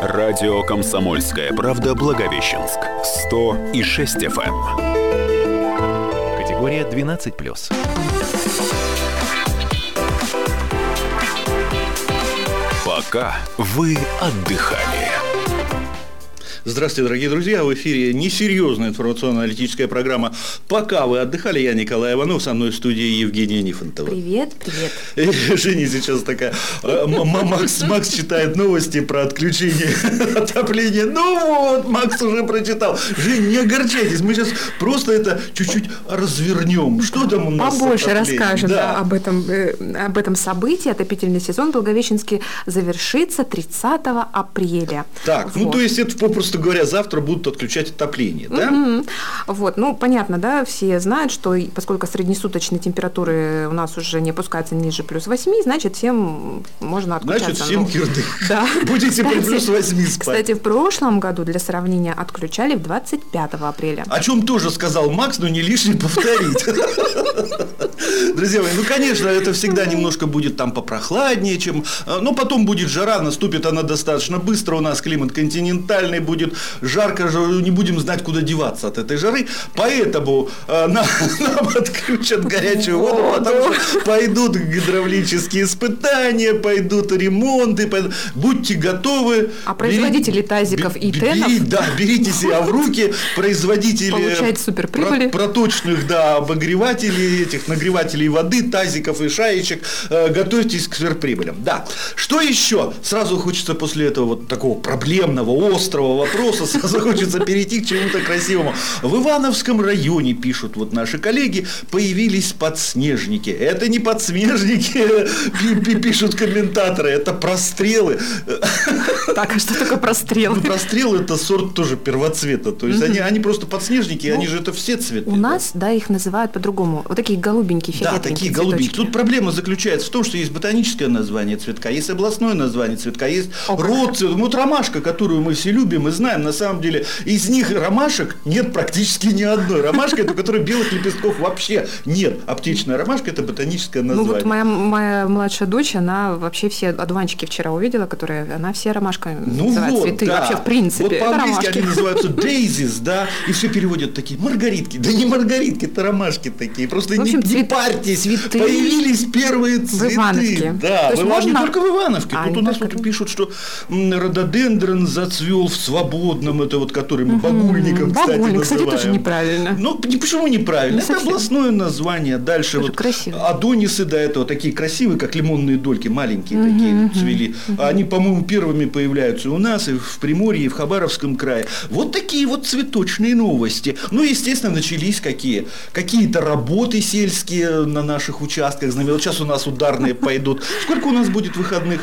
Радио «Комсомольская правда» Благовещенск. 106 FM. Эм. Категория 12+. Пока вы отдыхали. Здравствуйте, дорогие друзья. В эфире несерьезная информационно-аналитическая программа «Пока вы отдыхали». Я Николай Иванов, со мной в студии Евгения Нифонтова. Привет, привет. И Женя сейчас такая, э, Макс, Макс читает новости про отключение отопления. Ну вот, Макс уже прочитал. Жень, не огорчайтесь, мы сейчас просто это чуть-чуть развернем. Что там у нас Побольше расскажем да. об, этом, э, об этом событии. Отопительный сезон Благовещенский завершится 30 апреля. Так, вот. ну то есть это попросту попросту говоря, завтра будут отключать отопление, да? Угу. Вот, ну, понятно, да, все знают, что поскольку среднесуточные температуры у нас уже не опускаются ниже плюс 8, значит, всем можно отключаться. Значит, всем кирдык. Да. Будете при плюс 8 спать. Кстати, в прошлом году для сравнения отключали в 25 апреля. О чем тоже сказал Макс, но не лишний повторить. Друзья мои, ну, конечно, это всегда немножко будет там попрохладнее, чем... Но потом будет жара, наступит она достаточно быстро, у нас климат континентальный, будет будет жарко, не будем знать, куда деваться от этой жары. Поэтому э, нам, нам отключат горячую воду, потому что пойдут гидравлические испытания, пойдут ремонты. Пойдут. Будьте готовы. А производители берите, тазиков и тенов? Бери, да, берите себя в руки. Производители Получать суперприбыли. проточных да, обогревателей, этих нагревателей воды, тазиков и шаечек. Э, готовьтесь к суперприбылям. Да. Что еще? Сразу хочется после этого вот такого проблемного, острого вопроса сразу хочется перейти к чему-то красивому. В Ивановском районе, пишут вот наши коллеги, появились подснежники. Это не подснежники, пишут комментаторы, это прострелы. Так, а что такое прострелы? Ну, прострелы это сорт тоже первоцвета. То есть они, они просто подснежники, ну, они же это все цветы. У нас, да, их называют по-другому. Вот такие голубенькие, Да, такие голубенькие. Тут проблема заключается в том, что есть ботаническое название цветка, есть областное название цветка, есть род. Вот ромашка, которую мы все любим и знаем, на самом деле, из них ромашек нет практически ни одной. Ромашка, это у которой белых лепестков вообще нет. Аптечная ромашка – это ботаническое название. Ну вот моя, моя младшая дочь, она вообще все одуванчики вчера увидела, которые, она все ромашка ну называет вот, цветы. Да. Вообще, в принципе, Вот по-английски они называются daisies, да, и все переводят такие маргаритки. Да не маргаритки, это ромашки такие. Просто в общем, не, цвет... не парьтесь. Цветы Появились первые цветы. В Ивановске. Да, в Ивановске. Можно... не только в Ивановске. А, Тут у нас вот пишут, что рододендрон зацвел в свободном, это вот который мы багульником, кстати, Багульник, кстати, тоже неправильно. Ну, почему неправильно? Не это областное название. Дальше вот красиво. Адонисы до этого такие красивые, как лимонные дольки, маленькие такие цвели. Они, по-моему, первыми появляются у нас и в Приморье, и в Хабаровском крае. Вот такие вот цветочные новости. Ну, естественно, начались какие? Какие-то работы сельские на наших участках. Сейчас у нас ударные пойдут. Сколько у нас будет выходных?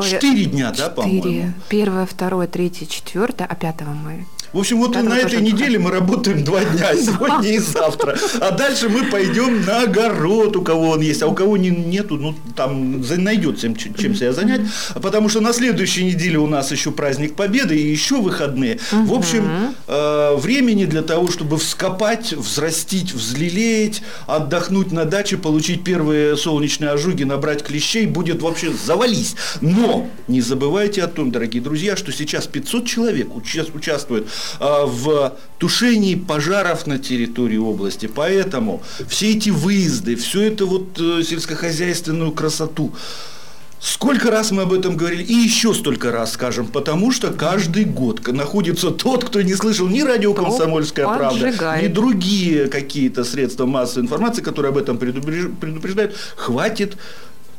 Четыре дня, да, по-моему? Первое, второе, третье, четвертое, а пятого мы в общем, вот на этой неделе мы работаем два дня, сегодня и завтра. А дальше мы пойдем на огород, у кого он есть, а у кого не, нету, ну, там найдется чем себя занять. Потому что на следующей неделе у нас еще праздник Победы и еще выходные. В общем, э, времени для того, чтобы вскопать, взрастить, взлелеять, отдохнуть на даче, получить первые солнечные ожоги, набрать клещей, будет вообще завались. Но не забывайте о том, дорогие друзья, что сейчас 500 человек участвуют Э, в тушении пожаров на территории области. Поэтому все эти выезды, все это вот э, сельскохозяйственную красоту, Сколько раз мы об этом говорили, и еще столько раз скажем, потому что каждый год находится тот, кто не слышал ни радио «Комсомольская правда», ни другие какие-то средства массовой информации, которые об этом предупреждают. Хватит,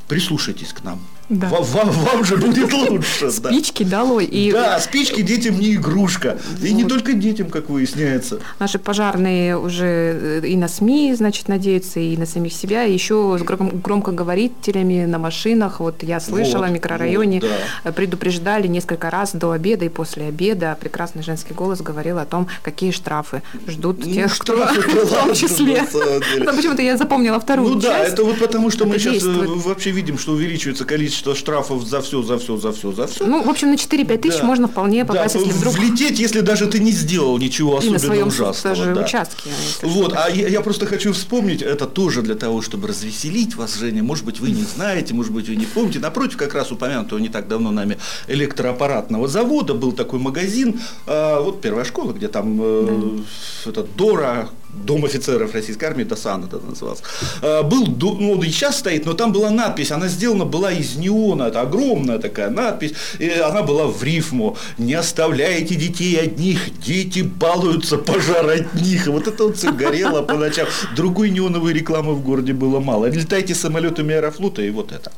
прислушайтесь к нам. Да. Вам, вам, вам же будет лучше. Спички долой. И... Да, спички детям не игрушка. Вот. И не только детям, как выясняется. Наши пожарные уже э, и на СМИ, значит, надеются, и на самих себя, и еще с громкоговорителями на машинах. Вот я слышала, вот, в микрорайоне вот, да. предупреждали несколько раз до обеда и после обеда. Прекрасный женский голос говорил о том, какие штрафы ждут ну, тех, кто в том числе. Почему-то я запомнила вторую Ну да, это вот потому, что мы сейчас э, вообще видим, что увеличивается количество количество штрафов за все, за все, за все, за все. Ну, в общем, на 4-5 тысяч да. можно вполне попасть, да, если вдруг... Влететь, если даже ты не сделал ничего особенно и на своем ужасного. Даже да. участке. Вот, а я, я просто хочу вспомнить, это тоже для того, чтобы развеселить вас, Женя. Может быть, вы не знаете, может быть, вы не помните. Напротив, как раз упомянутого не так давно нами электроаппаратного завода был такой магазин, э, вот первая школа, где там э, да. это Дора, Дом офицеров российской армии, Досан это назывался. Э, был, ну, и сейчас стоит, но там была надпись, она сделана была из неона, это огромная такая надпись, и она была в рифму. Не оставляйте детей одних, дети балуются, пожар от них. И вот это вот все горело по ночам. Другой неоновой рекламы в городе было мало. Летайте самолетами Аэрофлота и вот это.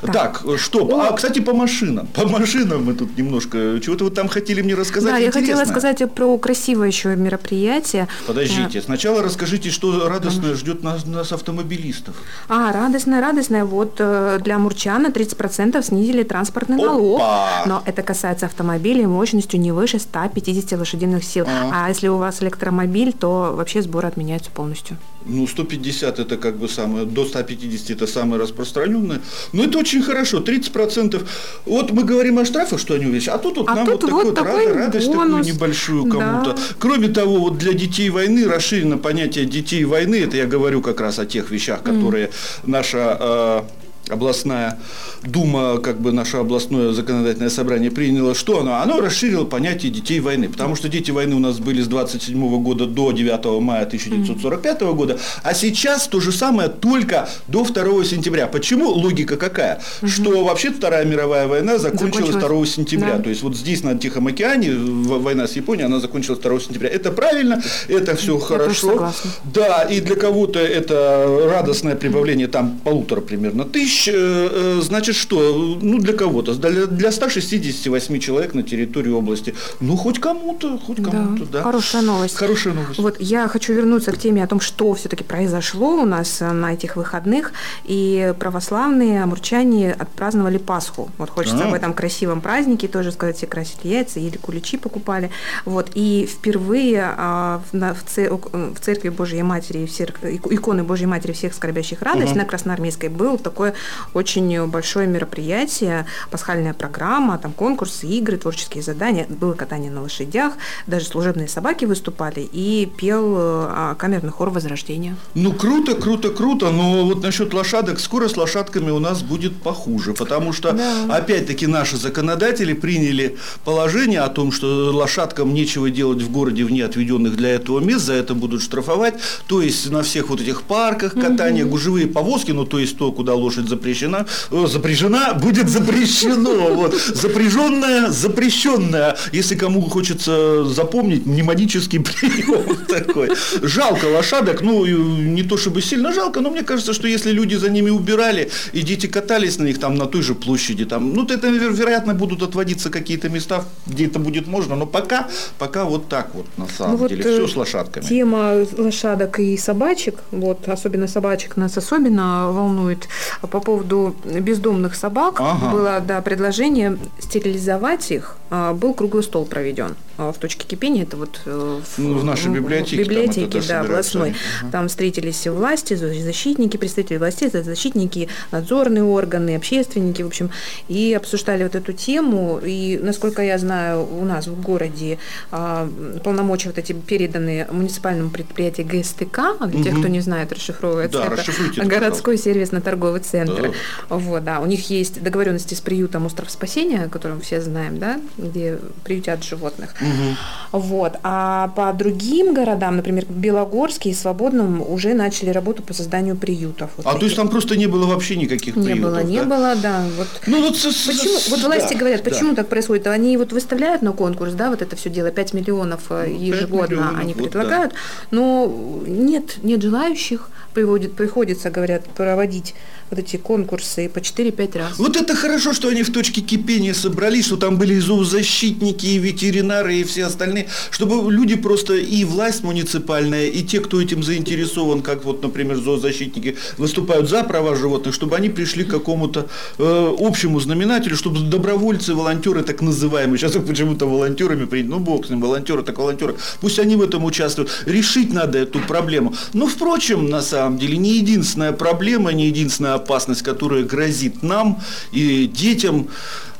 Так, так что? О... А, кстати, по машинам. По машинам мы тут немножко... Чего-то вы там хотели мне рассказать Да, я хотела сказать про красивое еще мероприятие. Подождите, сначала расскажите, что радостное ждет нас, нас автомобилистов. А, радостное, радостное. Вот э, для Мурчана 30% снизили транспортный налог. Опа! Но это касается автомобилей мощностью не выше 150 лошадиных сил. А, а если у вас электромобиль, то вообще сбор отменяется полностью. Ну, 150 это как бы самое, до 150 это самое распространенное. Но это очень хорошо, 30%. Вот мы говорим о штрафах, что они увеличат, а тут вот а нам тут вот, вот такой вот радость бонус. такую небольшую кому-то. Да. Кроме того, вот для детей войны расширено понятие детей войны. Это я говорю как раз о тех вещах, которые mm. наша э, областная дума, как бы наше областное законодательное собрание приняло, что оно? Оно расширило понятие детей войны, потому что дети войны у нас были с 27 года до 9 мая 1945 года, а сейчас то же самое только до 2 сентября. Почему? Логика какая? Что вообще Вторая мировая война закончилась, 2 сентября. Да. То есть вот здесь на Тихом океане война с Японией, она закончилась 2 сентября. Это правильно, это все Я хорошо. Да, и для кого-то это радостное прибавление там полутора примерно тысяч, э, э, значит что? Ну, для кого-то, для, для 168 человек на территории области. Ну, хоть кому-то, хоть кому-то, да. да. Хорошая новость. Хорошая новость. Вот я хочу вернуться к теме о том, что все-таки произошло у нас э, на этих выходных. И православные амурчане отпраздновали Пасху. Вот хочется а. об этом красивом празднике тоже сказать, все красили яйца, или куличи покупали. Вот. И впервые а, в, церкви Божьей Матери, иконы Божьей Матери всех скорбящих радость угу. на Красноармейской был такое очень большое мероприятие, пасхальная программа, там конкурсы, игры, творческие задания, было катание на лошадях, даже служебные собаки выступали, и пел а, камерный хор Возрождения. Ну, круто, круто, круто, но вот насчет лошадок, скоро с лошадками у нас будет похуже, потому что, да. опять-таки, наши законодатели приняли положение о том, что лошадкам нечего делать в городе вне отведенных для этого мест, за это будут штрафовать, то есть на всех вот этих парках катания, угу. гужевые повозки, ну, то есть то, куда лошадь запрещена, запрещена, будет запрещено. Вот. Запряженная, запрещенная. Если кому хочется запомнить, мнемонический прием такой. Жалко лошадок, ну, не то чтобы сильно жалко, но мне кажется, что если люди за ними убирали, и дети катались на них там на той же площади, там, ну, это, вероятно, будут отводиться какие-то места, где это будет можно, но пока, пока вот так вот, на самом ну, деле, вот, все э, с лошадками. Тема лошадок и собачек, вот, особенно собачек нас особенно волнует по поводу бездомных собак ага. было да, предложение стерилизовать их. А, был круглый стол проведен а, в точке кипения. Это вот э, в, ну, в нашей библиотеке. В библиотеке, там да, областной. Ага. Там встретились власти, защитники, представители властей, защитники, надзорные органы, общественники, в общем, и обсуждали вот эту тему. И, насколько я знаю, у нас в городе а, полномочия вот эти переданы муниципальному предприятию ГСТК, для угу. тех, кто не знает, расшифровывается. Да, это городской сервисно-торговый центр. Да. Вот, да. У них есть договоренности с приютом Остров Спасения, который мы все знаем, да, где приютят животных. Угу. Вот. А по другим городам, например, Белогорске и Свободном, уже начали работу по созданию приютов. Вот а таких. то есть там просто не было вообще никаких не приютов? Не было, не было, да. Вот. Ну, вот, почему, вот власти да, говорят, почему да. так происходит? Они вот выставляют на конкурс, да, вот это все дело, 5 миллионов э, ну, ежегодно миллионов, они предлагают, вот, да. но нет, нет желающих, приводит, приходится, говорят, проводить вот эти конкурсы по 4-5 раз. Вот это хорошо, что они в точке кипения собрались, что там были и зоозащитники, и ветеринары, и все остальные, чтобы люди просто и власть муниципальная, и те, кто этим заинтересован, как вот, например, зоозащитники, выступают за права животных, чтобы они пришли к какому-то э, общему знаменателю, чтобы добровольцы, волонтеры, так называемые, сейчас их почему-то волонтерами принято, ну бог с ним, волонтеры, так волонтеры, пусть они в этом участвуют. Решить надо эту проблему. Но, впрочем, на самом деле, не единственная проблема, не единственная опасность, которая грозит нам и детям,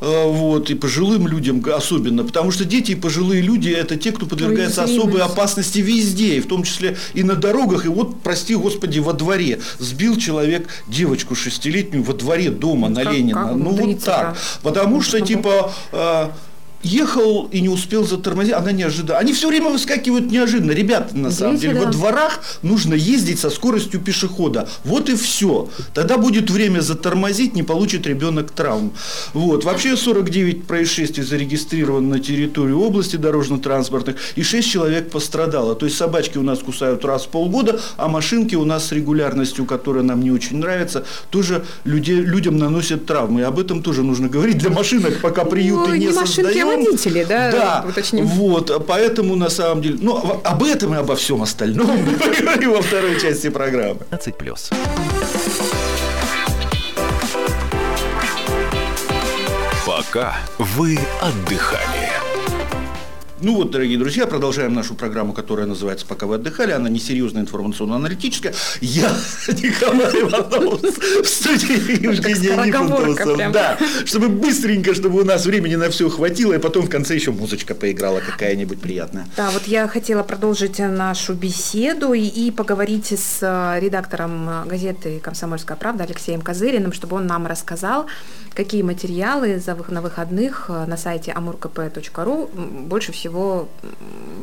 э, вот, и пожилым людям особенно, потому что дети и пожилые люди – это те, кто подвергается особой опасности везде, и в том числе и на дорогах, и вот, прости господи, во дворе. Сбил человек девочку шестилетнюю во дворе дома ну, на как, Ленина, как ну вот так, потому что типа э, ехал и не успел затормозить, она неожиданно. Они все время выскакивают неожиданно. Ребята, на самом деле, да. во дворах нужно ездить со скоростью пешехода. Вот и все. Тогда будет время затормозить, не получит ребенок травм. Вот. Вообще 49 происшествий зарегистрировано на территории области дорожно-транспортных, и 6 человек пострадало. То есть собачки у нас кусают раз в полгода, а машинки у нас с регулярностью, которая нам не очень нравится, тоже люди, людям наносят травмы. И об этом тоже нужно говорить. Для машинок пока приюты ну, не, не создаем родители, да? Да, уточним. вот, поэтому на самом деле, ну, об этом и обо всем остальном мы поговорим во второй части программы. 15 плюс. Пока вы отдыхали. Ну вот, дорогие друзья, продолжаем нашу программу, которая называется «Пока вы отдыхали». Она несерьезная, информационно-аналитическая. Я Николай Иванов в студии Евгения Нифонтовцев. Да, чтобы быстренько, чтобы у нас времени на все хватило, и потом в конце еще музычка поиграла какая-нибудь приятная. Да, вот я хотела продолжить нашу беседу и, и поговорить с э, редактором газеты «Комсомольская правда» Алексеем Козыриным, чтобы он нам рассказал, какие материалы на выходных э, на сайте amurkp.ru больше всего всего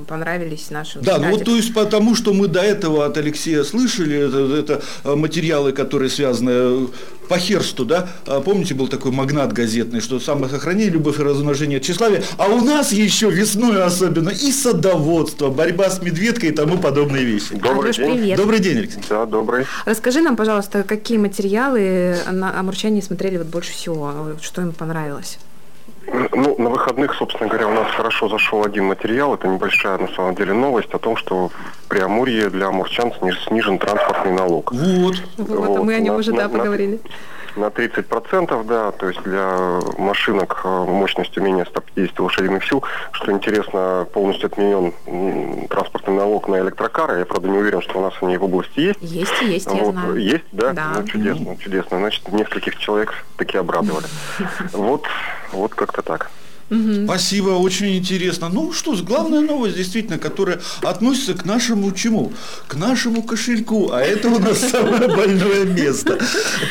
понравились нашим Да, ну вот то есть потому, что мы до этого от Алексея слышали, это, это э, материалы, которые связаны э, по Херсту, да, а помните, был такой магнат газетный, что самосохранение, любовь и размножение тщеславия, а у нас еще весной особенно и садоводство, борьба с медведкой и тому подобные вещи. Добрый Алеш, день. Привет. Добрый день, Алексей. Да, добрый. Расскажи нам, пожалуйста, какие материалы на Амурчане смотрели вот больше всего, что им понравилось? Ну, на выходных, собственно говоря, у нас хорошо зашел один материал. Это небольшая, на самом деле, новость о том, что в Преамурье для амурчан снижен транспортный налог. Вот. Вот, вот. мы о нем на, уже, на, да, поговорили. На, на 30%, да, то есть для машинок э, мощностью менее 150 лошадиных сил. Что интересно, полностью отменен транспортный налог на электрокары. Я, правда, не уверен, что у нас они в области есть. Есть, есть, вот. я знаю. Есть, да? да. Ну, чудесно, чудесно. Значит, нескольких человек таки обрадовали. Вот, вот как-то так. Угу. Спасибо, очень интересно. Ну что главная новость, действительно, которая относится к нашему чему? К нашему кошельку, а это у нас самое больное место.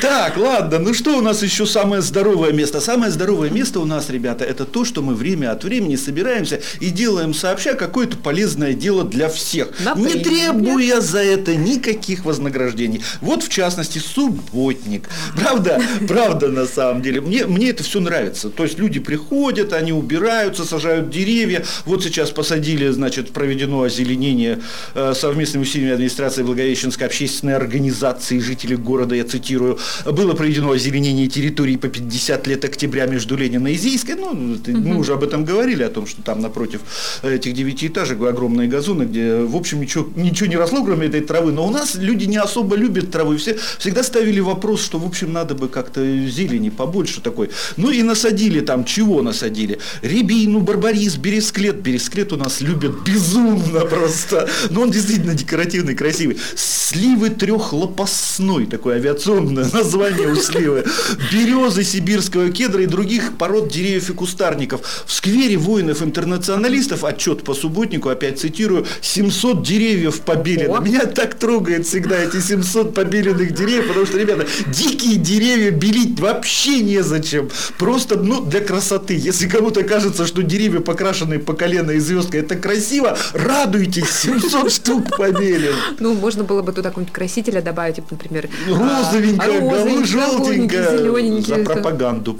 Так, ладно, ну что у нас еще самое здоровое место? Самое здоровое место у нас, ребята, это то, что мы время от времени собираемся и делаем сообща какое-то полезное дело для всех, не требуя за это никаких вознаграждений. Вот, в частности, субботник. Правда? Правда, на самом деле. Мне, мне это все нравится. То есть люди приходят, они они убираются, сажают деревья. Вот сейчас посадили, значит, проведено озеленение э, совместными усилиями администрации Благовещенской общественной организации жителей города, я цитирую, было проведено озеленение территории по 50 лет октября между Ленина и Зейской. Ну, мы уже об этом говорили, о том, что там напротив этих девятиэтажек огромные газоны, где, в общем, ничего, ничего не росло, кроме этой травы. Но у нас люди не особо любят травы. Все всегда ставили вопрос, что, в общем, надо бы как-то зелени побольше такой. Ну и насадили там, чего насадили? Рябину, барбарис, бересклет. Бересклет у нас любят безумно просто. Но он действительно декоративный, красивый. Сливы трехлопастной, такое авиационное название у сливы. Березы сибирского кедра и других пород деревьев и кустарников. В сквере воинов-интернационалистов, отчет по субботнику, опять цитирую, 700 деревьев побелено. Меня так трогает всегда эти 700 побеленных деревьев, потому что, ребята, дикие деревья белить вообще незачем. Просто, ну, для красоты. Если кому кому-то кажется, что деревья, покрашенные по колено и звездкой, это красиво, радуйтесь, 700 штук побелен. Ну, можно было бы туда какого-нибудь красителя добавить, типа, например... Розовенькое, а, желтенькое. За пропаганду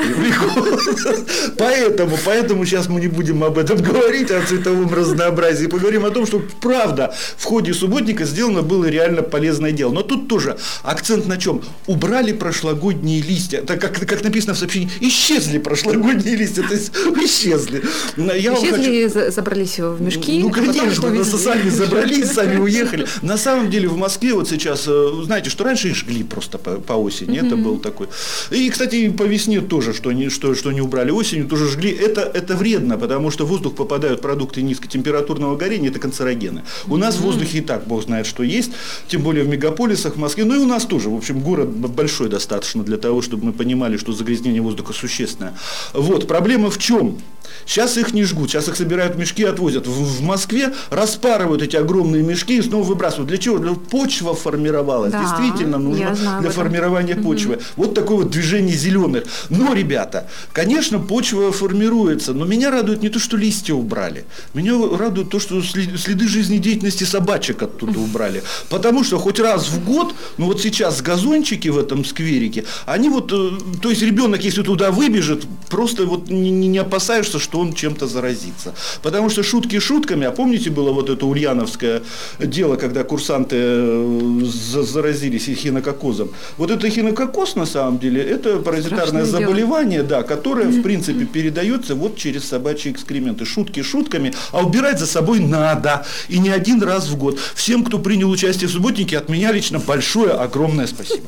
Поэтому, поэтому сейчас мы не будем об этом говорить, о цветовом разнообразии. Поговорим о том, что правда в ходе субботника сделано было реально полезное дело. Но тут тоже акцент на чем? Убрали прошлогодние листья. Так как, как написано в сообщении, исчезли прошлогодние листья. То есть исчезли. Я исчезли хочу... и забрались в мешки. Ну, конечно, сами забрались, сами уехали. На самом деле в Москве вот сейчас, э, знаете, что раньше их жгли просто по, по осени, это был такой. И, кстати, по весне тоже, что не, что, что не убрали осенью, тоже жгли. Это, это вредно, потому что в воздух попадают продукты низкотемпературного горения, это канцерогены. У нас в воздухе и так, бог знает, что есть, тем более в мегаполисах, в Москве, ну и у нас тоже. В общем, город большой достаточно для того, чтобы мы понимали, что загрязнение воздуха существенное. Вот, проблема в чем? room Сейчас их не жгут, сейчас их собирают в мешки, отвозят. В, в Москве распарывают эти огромные мешки и снова выбрасывают. Для чего? Для почва формировалась. Да, Действительно нужно для формирования почвы. Угу. Вот такое вот движение зеленых. Но, ребята, конечно, почва формируется, но меня радует не то, что листья убрали. Меня радует то, что следы жизнедеятельности собачек оттуда убрали. Потому что хоть раз в год, ну вот сейчас газончики в этом скверике, они вот, э, то есть ребенок, если туда выбежит, просто вот не, не опасаешься, что он чем-то заразится. Потому что шутки шутками, а помните было вот это ульяновское дело, когда курсанты э, заразились эхинококозом? Вот это эхинококоз, на самом деле, это паразитарное Страшное заболевание, дело. да, которое, в принципе, передается вот через собачьи экскременты. Шутки шутками, а убирать за собой надо. И не один раз в год. Всем, кто принял участие в субботнике, от меня лично большое, огромное спасибо.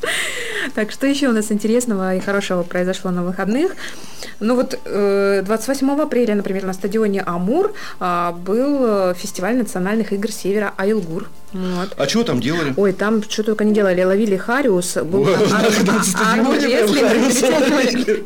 Так, что еще у нас интересного и хорошего произошло на выходных? Ну вот 28 э, апреля, например, на стадионе Амур а, был фестиваль национальных игр Севера Айлгур. Вот. А что там делали? Ой, там что только не делали. Ловили Хариус. Был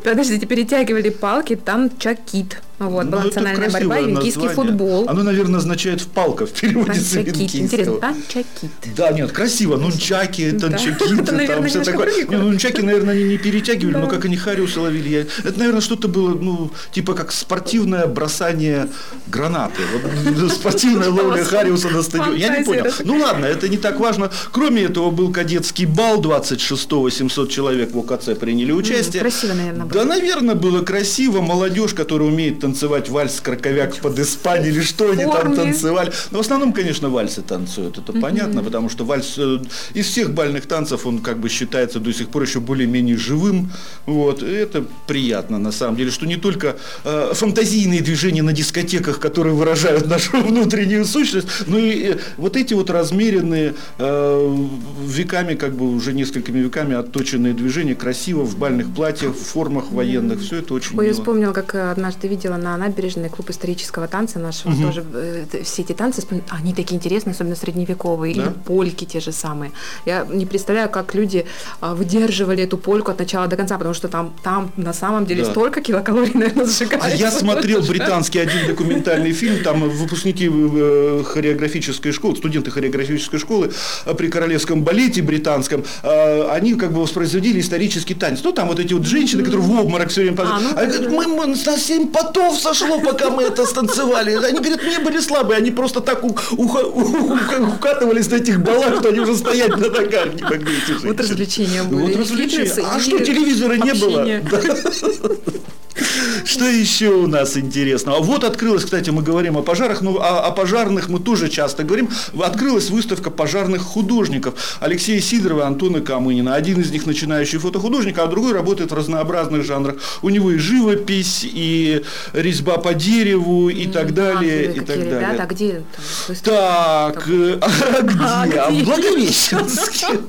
Подождите, перетягивали палки, там чакит. Вот, ну, была национальная борьба, олимпийский футбол. Оно, наверное, означает в палка в переводе с танчакит. Да, нет, красиво. Нунчаки, танчакит, там все такое. Не, нунчаки, наверное, не перетягивали, но как они Хариуса ловили. Это, наверное, что-то было, ну, типа как спортивное бросание гранаты. Спортивная ловля Хариуса на стадионе. Я не понял. Ну ладно, это не так важно. Кроме этого, был кадетский бал 26-го, 700 человек в ОКЦ приняли участие. Красиво, наверное, было. Да, наверное, было красиво. Молодежь, которая умеет танцевать вальс краковяк под Испанию или что они там танцевали. Но в основном, конечно, вальсы танцуют, это понятно, потому что вальс э, из всех бальных танцев он как бы считается до сих пор еще более-менее живым. Вот, и это приятно на самом деле, что не только э, фантазийные движения на дискотеках, которые выражают нашу внутреннюю сущность, но и э, вот эти вот размеренные э, веками, как бы уже несколькими веками отточенные движения, красиво в бальных платьях, в формах военных, все это очень Ой, мило. Я вспомнила, как однажды видела ездила на набережной клуб исторического танца нашего угу. тоже. Э, все эти танцы, они такие интересные, особенно средневековые, да? или польки те же самые. Я не представляю, как люди а, выдерживали эту польку от начала до конца, потому что там, там на самом деле да. столько килокалорий, наверное, сжигается. А я смотрел британский один документальный фильм, там выпускники э, хореографической школы, студенты хореографической школы при королевском балете британском, а, они как бы воспроизводили исторический танец. Ну, там вот эти вот женщины, которые в обморок все время. А, ну, а, мы, мы на 7 потом потов сошло, пока мы это станцевали. Они говорят, мы были слабые, они просто так укатывались на этих балах, что они уже стоять на ногах не могли. Вот развлечения были. Вот развлечения. А что, телевизора не было? Что еще у нас интересного? Вот открылась, кстати, мы говорим о пожарах, но о, о пожарных мы тоже часто говорим. Открылась выставка пожарных художников Алексея Сидорова и Антона Камынина. Один из них начинающий фотохудожник, а другой работает в разнообразных жанрах. У него и живопись, и резьба по дереву, и так далее, и так далее. Ребята, а где Так, э, а где? А в Благовещенске.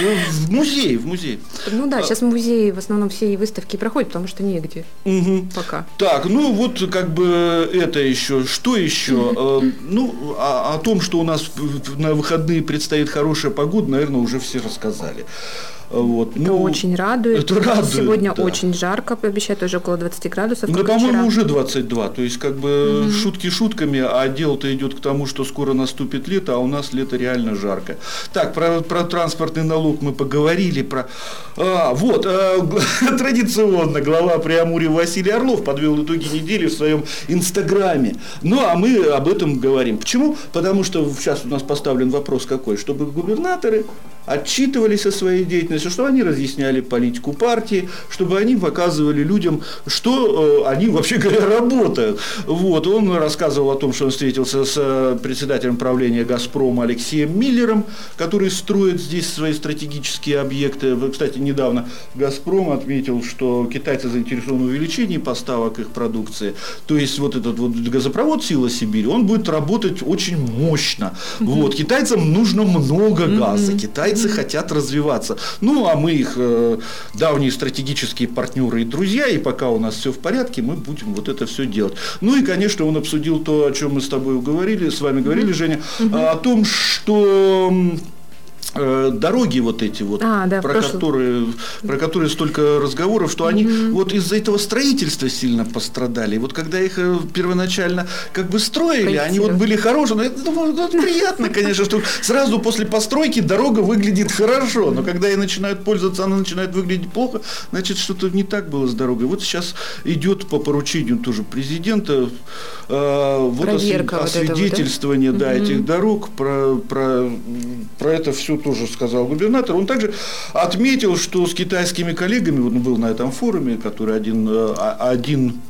Ну, в музее, в музее. Ну да, сейчас музеи в основном все выставки проходят, потому что негде. Угу. Пока. Так, ну вот как бы это еще. Что еще? Угу. Ну, о, о том, что у нас на выходные предстоит хорошая погода, наверное, уже все рассказали. Вот. Это ну, очень радует. Это радует Сегодня да. очень жарко, обещают уже около 20 градусов. Ну, по-моему, уже 22. То есть, как бы угу. шутки шутками, а дело-то идет к тому, что скоро наступит лето, а у нас лето реально жарко. Так, про, про транспортный налог мы поговорили. Про... А, вот, а, традиционно глава при Амуре Василий Орлов подвел итоги недели в своем инстаграме. Ну, а мы об этом говорим. Почему? Потому что сейчас у нас поставлен вопрос какой, чтобы губернаторы отчитывались о своей деятельности, чтобы они разъясняли политику партии, чтобы они показывали людям, что э, они, вообще говоря, работают. Вот. Он рассказывал о том, что он встретился с э, председателем правления «Газпрома» Алексеем Миллером, который строит здесь свои стратегические объекты. Кстати, недавно «Газпром» отметил, что китайцы заинтересованы в увеличении поставок их продукции. То есть, вот этот вот газопровод «Сила Сибири», он будет работать очень мощно. Вот. Китайцам нужно много газа, китайцы хотят развиваться. Ну, а мы их э, давние стратегические партнеры и друзья, и пока у нас все в порядке, мы будем вот это все делать. Ну и, конечно, он обсудил то, о чем мы с тобой говорили, с вами говорили, Женя, о том, что дороги вот эти вот, а, да, про, которые, про которые столько разговоров, что они угу. вот из-за этого строительства сильно пострадали. Вот когда их э, первоначально как бы строили, они вот были хорошие, но это, ну, это приятно, конечно, что сразу после постройки дорога выглядит хорошо, но когда ей начинают пользоваться, она начинает выглядеть плохо, значит, что-то не так было с дорогой. Вот сейчас идет по поручению тоже президента э, вот Проверка освидетельствование вот да, угу. этих дорог, про, про, про это все тоже сказал губернатор, он также отметил, что с китайскими коллегами, он был на этом форуме, который один, э, один,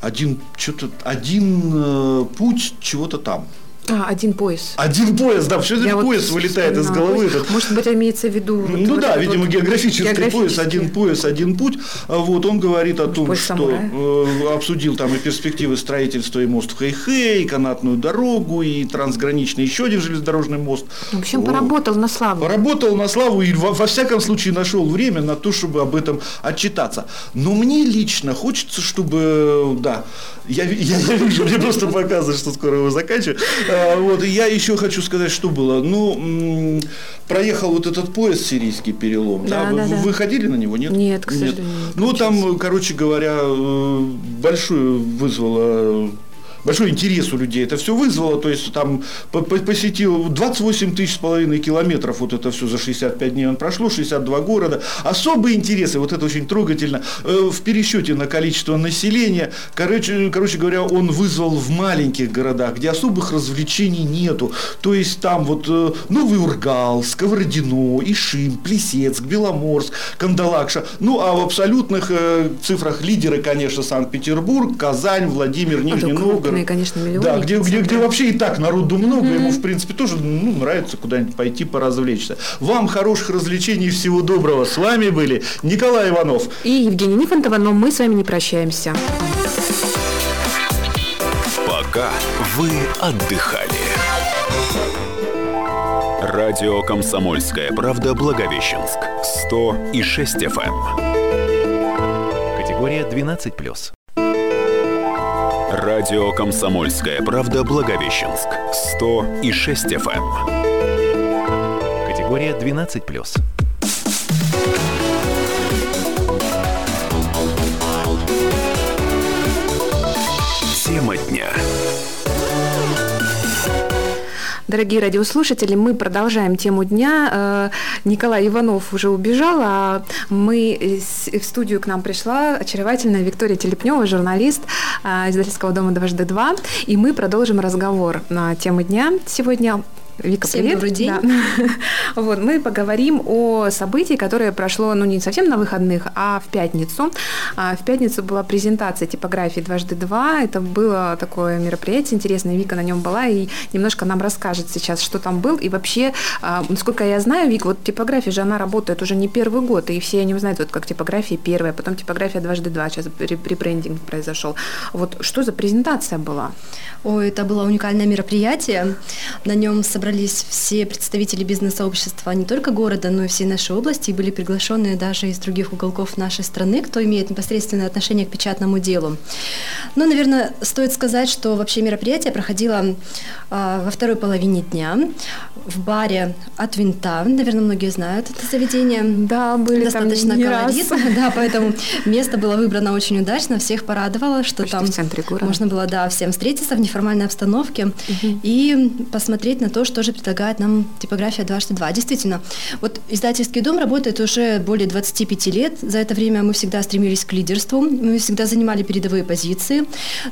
один, что-то, один э, путь чего-то там – а, один пояс. Один пояс, да, все этот пояс вот вылетает из головы. Этот. Может быть, имеется в виду... Ну вот да, видимо, вот географический, географический пояс, один пояс, один путь. А вот он говорит о том, что э, обсудил там и перспективы строительства и мост в Хэйхэй, и канатную дорогу, и трансграничный еще один железнодорожный мост. В общем, вот. поработал на славу. Поработал на славу и во, во всяком случае нашел время на то, чтобы об этом отчитаться. Но мне лично хочется, чтобы, да, я, я, я вижу, мне просто показывают, что скоро его заканчиваю. А, вот, и я еще хочу сказать, что было. Ну, проехал вот этот поезд сирийский перелом. Да, да? Да, вы, да. ходили на него, нет? Нет, к сожалению. Нет. Ну, там, короче говоря, э, большое вызвало большой интерес у людей. Это все вызвало, то есть там посетил 28 тысяч с половиной километров, вот это все за 65 дней он прошло, 62 города, особые интересы, вот это очень трогательно, э, в пересчете на количество населения, короче, короче говоря, он вызвал в маленьких городах, где особых развлечений нету, то есть там вот э, Новый Ургал, Сковородино, Ишим, Плесецк, Беломорск, Кандалакша, ну а в абсолютных э, цифрах лидеры, конечно, Санкт-Петербург, Казань, Владимир, Нижний Новгород, крупные, конечно, миллионы. Да, где, где, где вообще и так народу много, mm-hmm. ему, в принципе, тоже ну, нравится куда-нибудь пойти поразвлечься. Вам хороших развлечений и всего доброго. С вами были Николай Иванов. И Евгений Нифонтова, но мы с вами не прощаемся. Пока вы отдыхали. Радио «Комсомольская правда» Благовещенск. 100 и 6 FM. Категория 12+. Радио «Комсомольская правда» Благовещенск. 100 и 6 FM. Эм. Категория 12+. Дорогие радиослушатели, мы продолжаем тему дня. Э, Николай Иванов уже убежал, а мы в студию к нам пришла очаровательная Виктория Телепнева, журналист э, издательского дома «Дважды два», и мы продолжим разговор на тему дня сегодня Вика, Всем привет. добрый день. Да. вот, мы поговорим о событии, которое прошло, ну, не совсем на выходных, а в пятницу. А, в пятницу была презентация типографии «Дважды два». Это было такое мероприятие интересное. Вика на нем была и немножко нам расскажет сейчас, что там был. И вообще, а, насколько я знаю, Вика, вот типография же, она работает уже не первый год, и все они знают, вот как типография первая, потом типография «Дважды два», сейчас ребрендинг произошел. Вот что за презентация была? Ой, это было уникальное мероприятие. На нем собрались все представители бизнес-сообщества не только города, но и всей нашей области, и были приглашены даже из других уголков нашей страны, кто имеет непосредственное отношение к печатному делу. Ну, наверное, стоит сказать, что вообще мероприятие проходило а, во второй половине дня в баре от винта. Наверное, многие знают это заведение. Да, были достаточно там не колоритно. Раз. Да, поэтому место было выбрано очень удачно, всех порадовало, что Почти там в центре города. можно было да, всем встретиться в неформальной обстановке угу. и посмотреть на то, что тоже предлагает нам типография дважды два. Действительно, вот издательский дом работает уже более 25 лет. За это время мы всегда стремились к лидерству, мы всегда занимали передовые позиции,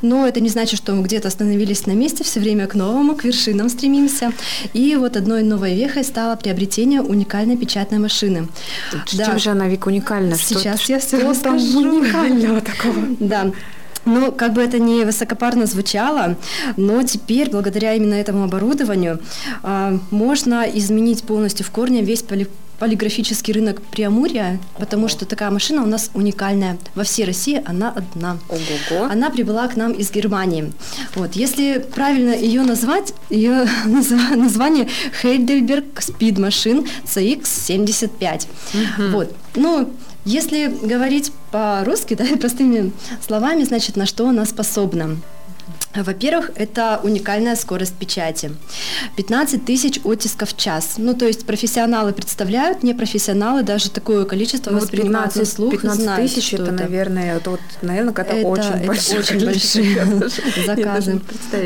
но это не значит, что мы где-то остановились на месте, все время к новому, к вершинам стремимся. И вот одной новой вехой стало приобретение уникальной печатной машины. Чем да. же она век уникальна? Сейчас что, я все расскажу. уникального такого? Да. Ну, как бы это ни высокопарно звучало, но теперь, благодаря именно этому оборудованию, э, можно изменить полностью в корне весь поли полиграфический рынок Приамурья, потому что такая машина у нас уникальная. Во всей России она одна. Ого-го. Она прибыла к нам из Германии. Вот. Если правильно ее назвать, ее название Heidelberg Speed Machine CX75. Угу. Вот. Ну, если говорить по-русски, да, простыми словами, значит, на что она способна. Во-первых, это уникальная скорость печати. 15 тысяч оттисков в час. Ну, то есть профессионалы представляют, непрофессионалы даже такое количество ну, воспринимают 15, на слух 15 тысяч, это, это, наверное, это вот, наверное, это, это очень это большое очень большие заказы.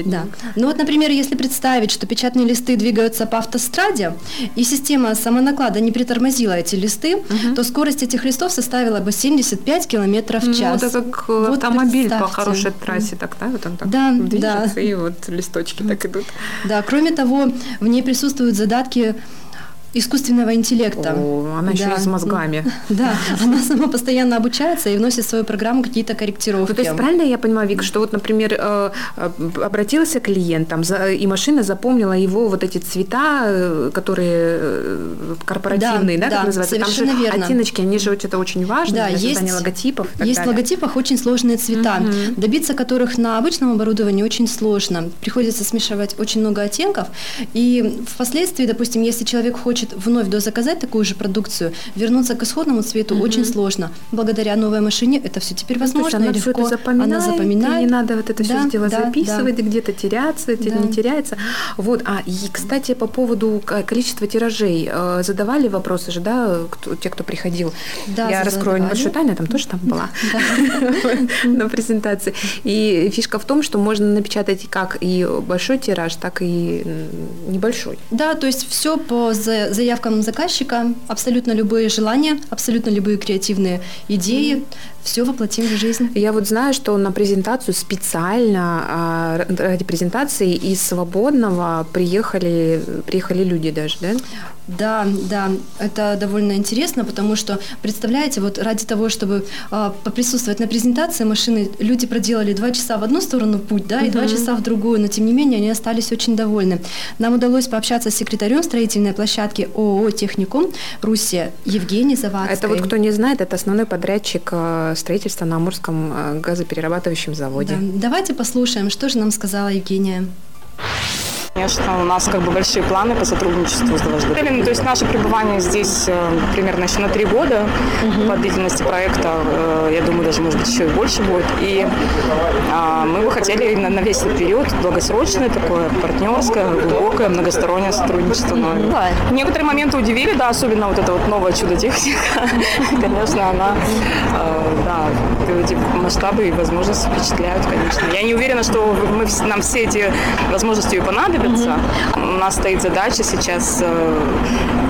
Да. Ну вот, например, если представить, что печатные листы двигаются по автостраде, и система самонаклада не притормозила эти листы, угу. то скорость этих листов составила бы 75 километров в час. Ну, это как вот автомобиль по хорошей трассе, так, да? Вот он так. Да, движется, да. и вот листочки так идут. Да, кроме того, в ней присутствуют задатки искусственного интеллекта. О, она да. еще и с мозгами. Да, она сама постоянно обучается и вносит в свою программу какие-то корректировки. Ну, то есть правильно я понимаю, Вик, что вот, например, э, э, обратился клиент, там, и машина запомнила его вот эти цвета, э, которые корпоративные, да, да, как называется? Совершенно там же верно. оттеночки, они же это очень важно да, для есть, логотипов. Есть в логотипах очень сложные цвета, угу. добиться которых на обычном оборудовании очень сложно. Приходится смешивать очень много оттенков, и впоследствии, допустим, если человек хочет хочет вновь дозаказать такую же продукцию, вернуться к исходному цвету угу. очень сложно. Благодаря новой машине это все теперь возможно. она легко. это запоминает, она запоминает. не надо вот это да, все дело да, записывать, да. где-то теряться, да. не теряется. Вот, а и, кстати, по поводу количества тиражей э, задавали вопросы же, да, кто, те, кто приходил. Да, Я раскрою небольшую тайну, там тоже там была на презентации. И фишка в том, что можно напечатать как и большой тираж, так и небольшой. Да, то есть все по заявкам заказчика, абсолютно любые желания, абсолютно любые креативные идеи, все воплотим в жизнь. Я вот знаю, что на презентацию специально а, ради презентации из свободного приехали, приехали люди даже, да? Да, да, это довольно интересно, потому что, представляете, вот ради того, чтобы э, поприсутствовать на презентации машины, люди проделали два часа в одну сторону путь, да, и два часа в другую, но тем не менее они остались очень довольны. Нам удалось пообщаться с секретарем строительной площадки ООО «Техникум» Руссия Евгений Завадской. Это вот кто не знает, это основной подрядчик э, строительства на Амурском э, газоперерабатывающем заводе. Да. Давайте послушаем, что же нам сказала Евгения. Конечно, у нас как бы большие планы по сотрудничеству с ДВЖД. Ну, то есть наше пребывание здесь э, примерно еще на три года угу. по длительности проекта, э, я думаю, даже, может быть, еще и больше будет. И а, мы бы хотели на, на весь этот период долгосрочное такое партнерское, глубокое, многостороннее сотрудничество. Но да. Некоторые моменты удивили, да, особенно вот это вот новое чудо-техника. Конечно, она, э, да, эти масштабы и возможности впечатляют, конечно. Я не уверена, что мы, нам все эти возможности и понадобятся, Mm-hmm. У нас стоит задача сейчас э,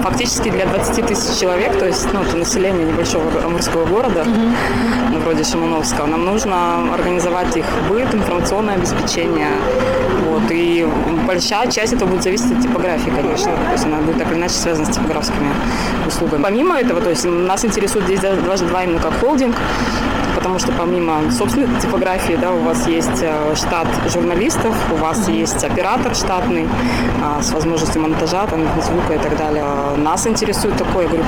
фактически для 20 тысяч человек, то есть ну, это население небольшого амурского города, ну, вроде Шимановского. Нам нужно организовать их быт, информационное обеспечение. Вот, и большая часть этого будет зависеть от типографии, конечно. То есть она будет так или иначе связана с типографскими услугами. Помимо этого, то есть нас интересует здесь дважды два именно как холдинг потому что помимо собственной типографии, да, у вас есть э, штат журналистов, у вас есть оператор штатный а, с возможностью монтажа, там, звука и так далее. Нас интересует такое, говорю,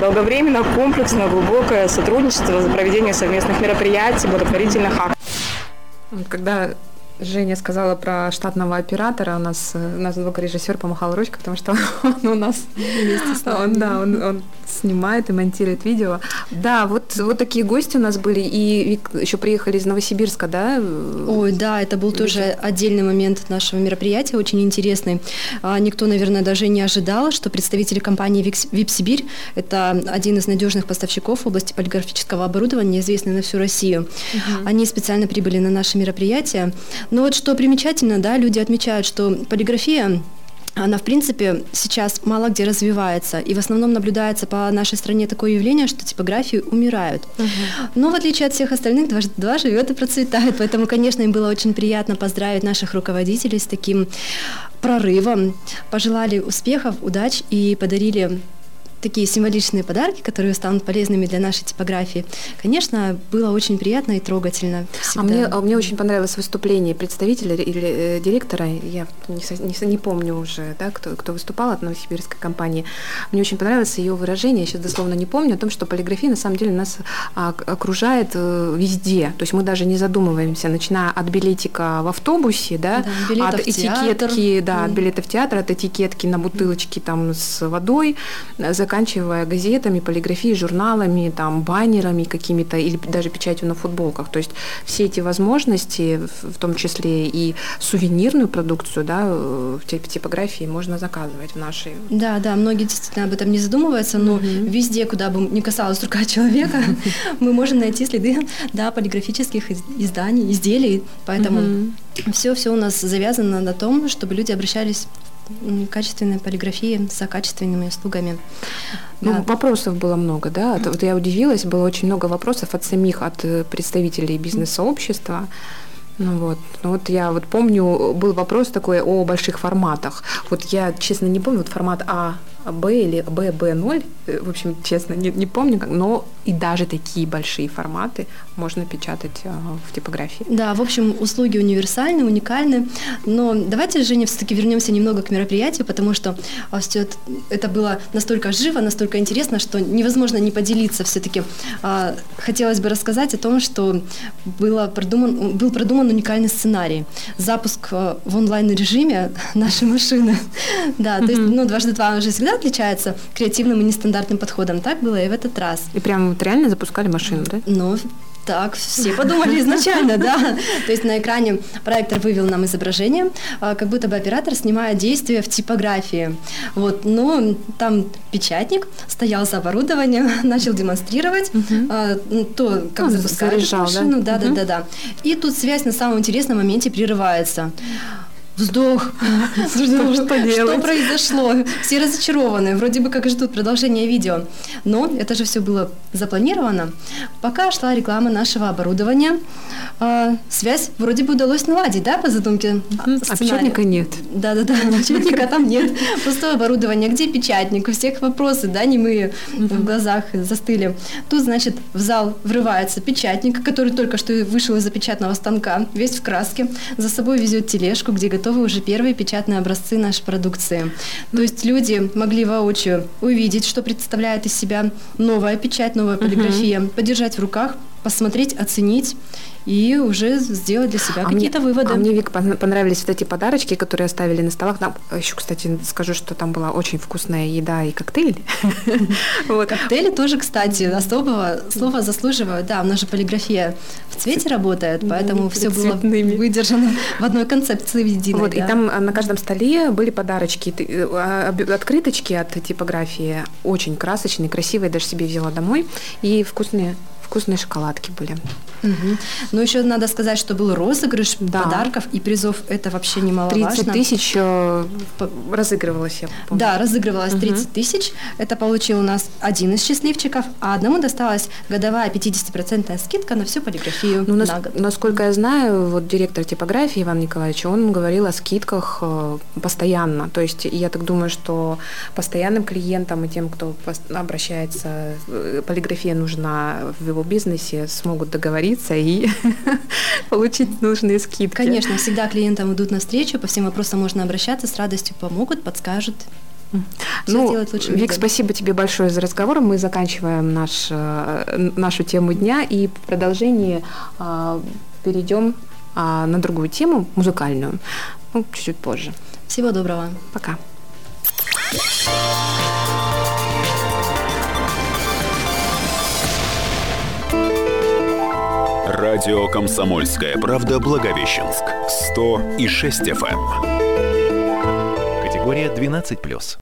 долговременное, комплексное, глубокое сотрудничество, проведение совместных мероприятий, благотворительных акций. Когда Женя сказала про штатного оператора. У нас, у нас звукорежиссер помахал ручкой, потому что он у нас. Он, да, он, он снимает и монтирует видео. Да, вот, вот такие гости у нас были. И еще приехали из Новосибирска, да? Ой, да, это был тоже отдельный момент нашего мероприятия, очень интересный. А, никто, наверное, даже не ожидал, что представители компании VIP Сибирь, это один из надежных поставщиков в области полиграфического оборудования, известный на всю Россию. Угу. Они специально прибыли на наше мероприятие. Но вот что примечательно, да, люди отмечают, что полиграфия она, в принципе, сейчас мало где развивается. И в основном наблюдается по нашей стране такое явление, что типографии умирают. Угу. Но в отличие от всех остальных, два, два живет и процветает. Поэтому, конечно, им было очень приятно поздравить наших руководителей с таким прорывом. Пожелали успехов, удач и подарили такие символичные подарки, которые станут полезными для нашей типографии, конечно, было очень приятно и трогательно. А мне, а мне очень понравилось выступление представителя или э, директора, я не, не, не помню уже, да, кто, кто выступал от новосибирской компании. Мне очень понравилось ее выражение, я сейчас дословно не помню, о том, что полиграфия на самом деле нас окружает э, везде. То есть мы даже не задумываемся, начиная от билетика в автобусе, да, да от этикетки, да, от билета в театр, от этикетки на бутылочке там с водой, за заканчивая газетами, полиграфией, журналами, там, баннерами какими-то или даже печатью на футболках. То есть все эти возможности, в том числе и сувенирную продукцию, да, в типографии можно заказывать в нашей. Да, да, многие действительно об этом не задумываются, но mm-hmm. везде, куда бы ни касалась рука человека, мы можем найти следы, да, полиграфических изданий, изделий, поэтому все-все у нас завязано на том, чтобы люди обращались качественной полиграфии за качественными услугами. Ну, да. вопросов было много, да? Вот я удивилась, было очень много вопросов от самих, от э, представителей бизнес-сообщества. Ну вот, ну вот я вот помню, был вопрос такой о больших форматах. Вот я, честно, не помню, вот формат А, Б или Б, Б0, э, в общем, честно, не, не помню, но и даже такие большие форматы можно печатать э, в типографии. Да, в общем, услуги универсальны, уникальны, но давайте, Женя, все-таки вернемся немного к мероприятию, потому что а, все это было настолько живо, настолько интересно, что невозможно не поделиться все-таки. А, хотелось бы рассказать о том, что было продуман, был продуман уникальный сценарий. Запуск э, в онлайн-режиме нашей машины. Да, то есть, ну, дважды два уже всегда отличается креативным и нестандартным подходом. Так было и в этот раз. И прям вот реально запускали машину, да? Ну, так, все подумали изначально, да. То есть на экране проектор вывел нам изображение, а, как будто бы оператор снимает действие в типографии. Вот, но там печатник стоял за оборудованием, начал демонстрировать угу. то, как ну, запускать машину. Да, да, да, да. И тут связь на самом интересном моменте прерывается вздох, что, что, что произошло. Все разочарованы, вроде бы как ждут продолжения видео. Но это же все было запланировано. Пока шла реклама нашего оборудования, э, связь вроде бы удалось наладить, да, по задумке А печатника нет. Да-да-да, печатника там нет. Пустое оборудование, где печатник? У всех вопросы, да, не мы в глазах застыли. Тут, значит, в зал врывается печатник, который только что вышел из запечатанного станка, весь в краске, за собой везет тележку, где готовы уже первые печатные образцы нашей продукции. То есть люди могли воочию увидеть, что представляет из себя новая печать, новая полиграфия, угу. подержать в руках, посмотреть, оценить и уже сделать для себя а какие-то мне, выводы. А мне, Вик, понравились вот эти подарочки, которые оставили на столах. Там, еще, кстати, скажу, что там была очень вкусная еда и коктейли. Коктейли тоже, кстати, особого слова заслуживают. Да, у нас же полиграфия в цвете работает, поэтому все было выдержано в одной концепции единой. Вот, и там а, на каждом столе были подарочки, а, открыточки от типографии, очень красочные, красивые, даже себе взяла домой, и вкусные вкусные шоколадки были. Угу. Но еще надо сказать, что был розыгрыш да. подарков и призов. Это вообще немаловажно. 30 тысяч э, разыгрывалось, я помню. Да, разыгрывалось угу. 30 тысяч. Это получил у нас один из счастливчиков, а одному досталась годовая 50% скидка на всю полиграфию ну, на нас, год. Насколько я знаю, вот директор типографии Иван Николаевич, он говорил о скидках э, постоянно. То есть я так думаю, что постоянным клиентам и тем, кто обращается, э, полиграфия нужна в его бизнесе смогут договориться и получить нужные скидки. Конечно, всегда клиентам идут навстречу, по всем вопросам можно обращаться, с радостью помогут, подскажут. Все ну, лучше Вик, спасибо тебе большое за разговор. Мы заканчиваем наш, э, нашу тему дня и в продолжении а, перейдем а, на другую тему, музыкальную, ну, чуть-чуть позже. Всего доброго. Пока. Радио «Комсомольская правда» Благовещенск. 100 и 6 FM. Эм. Категория 12+.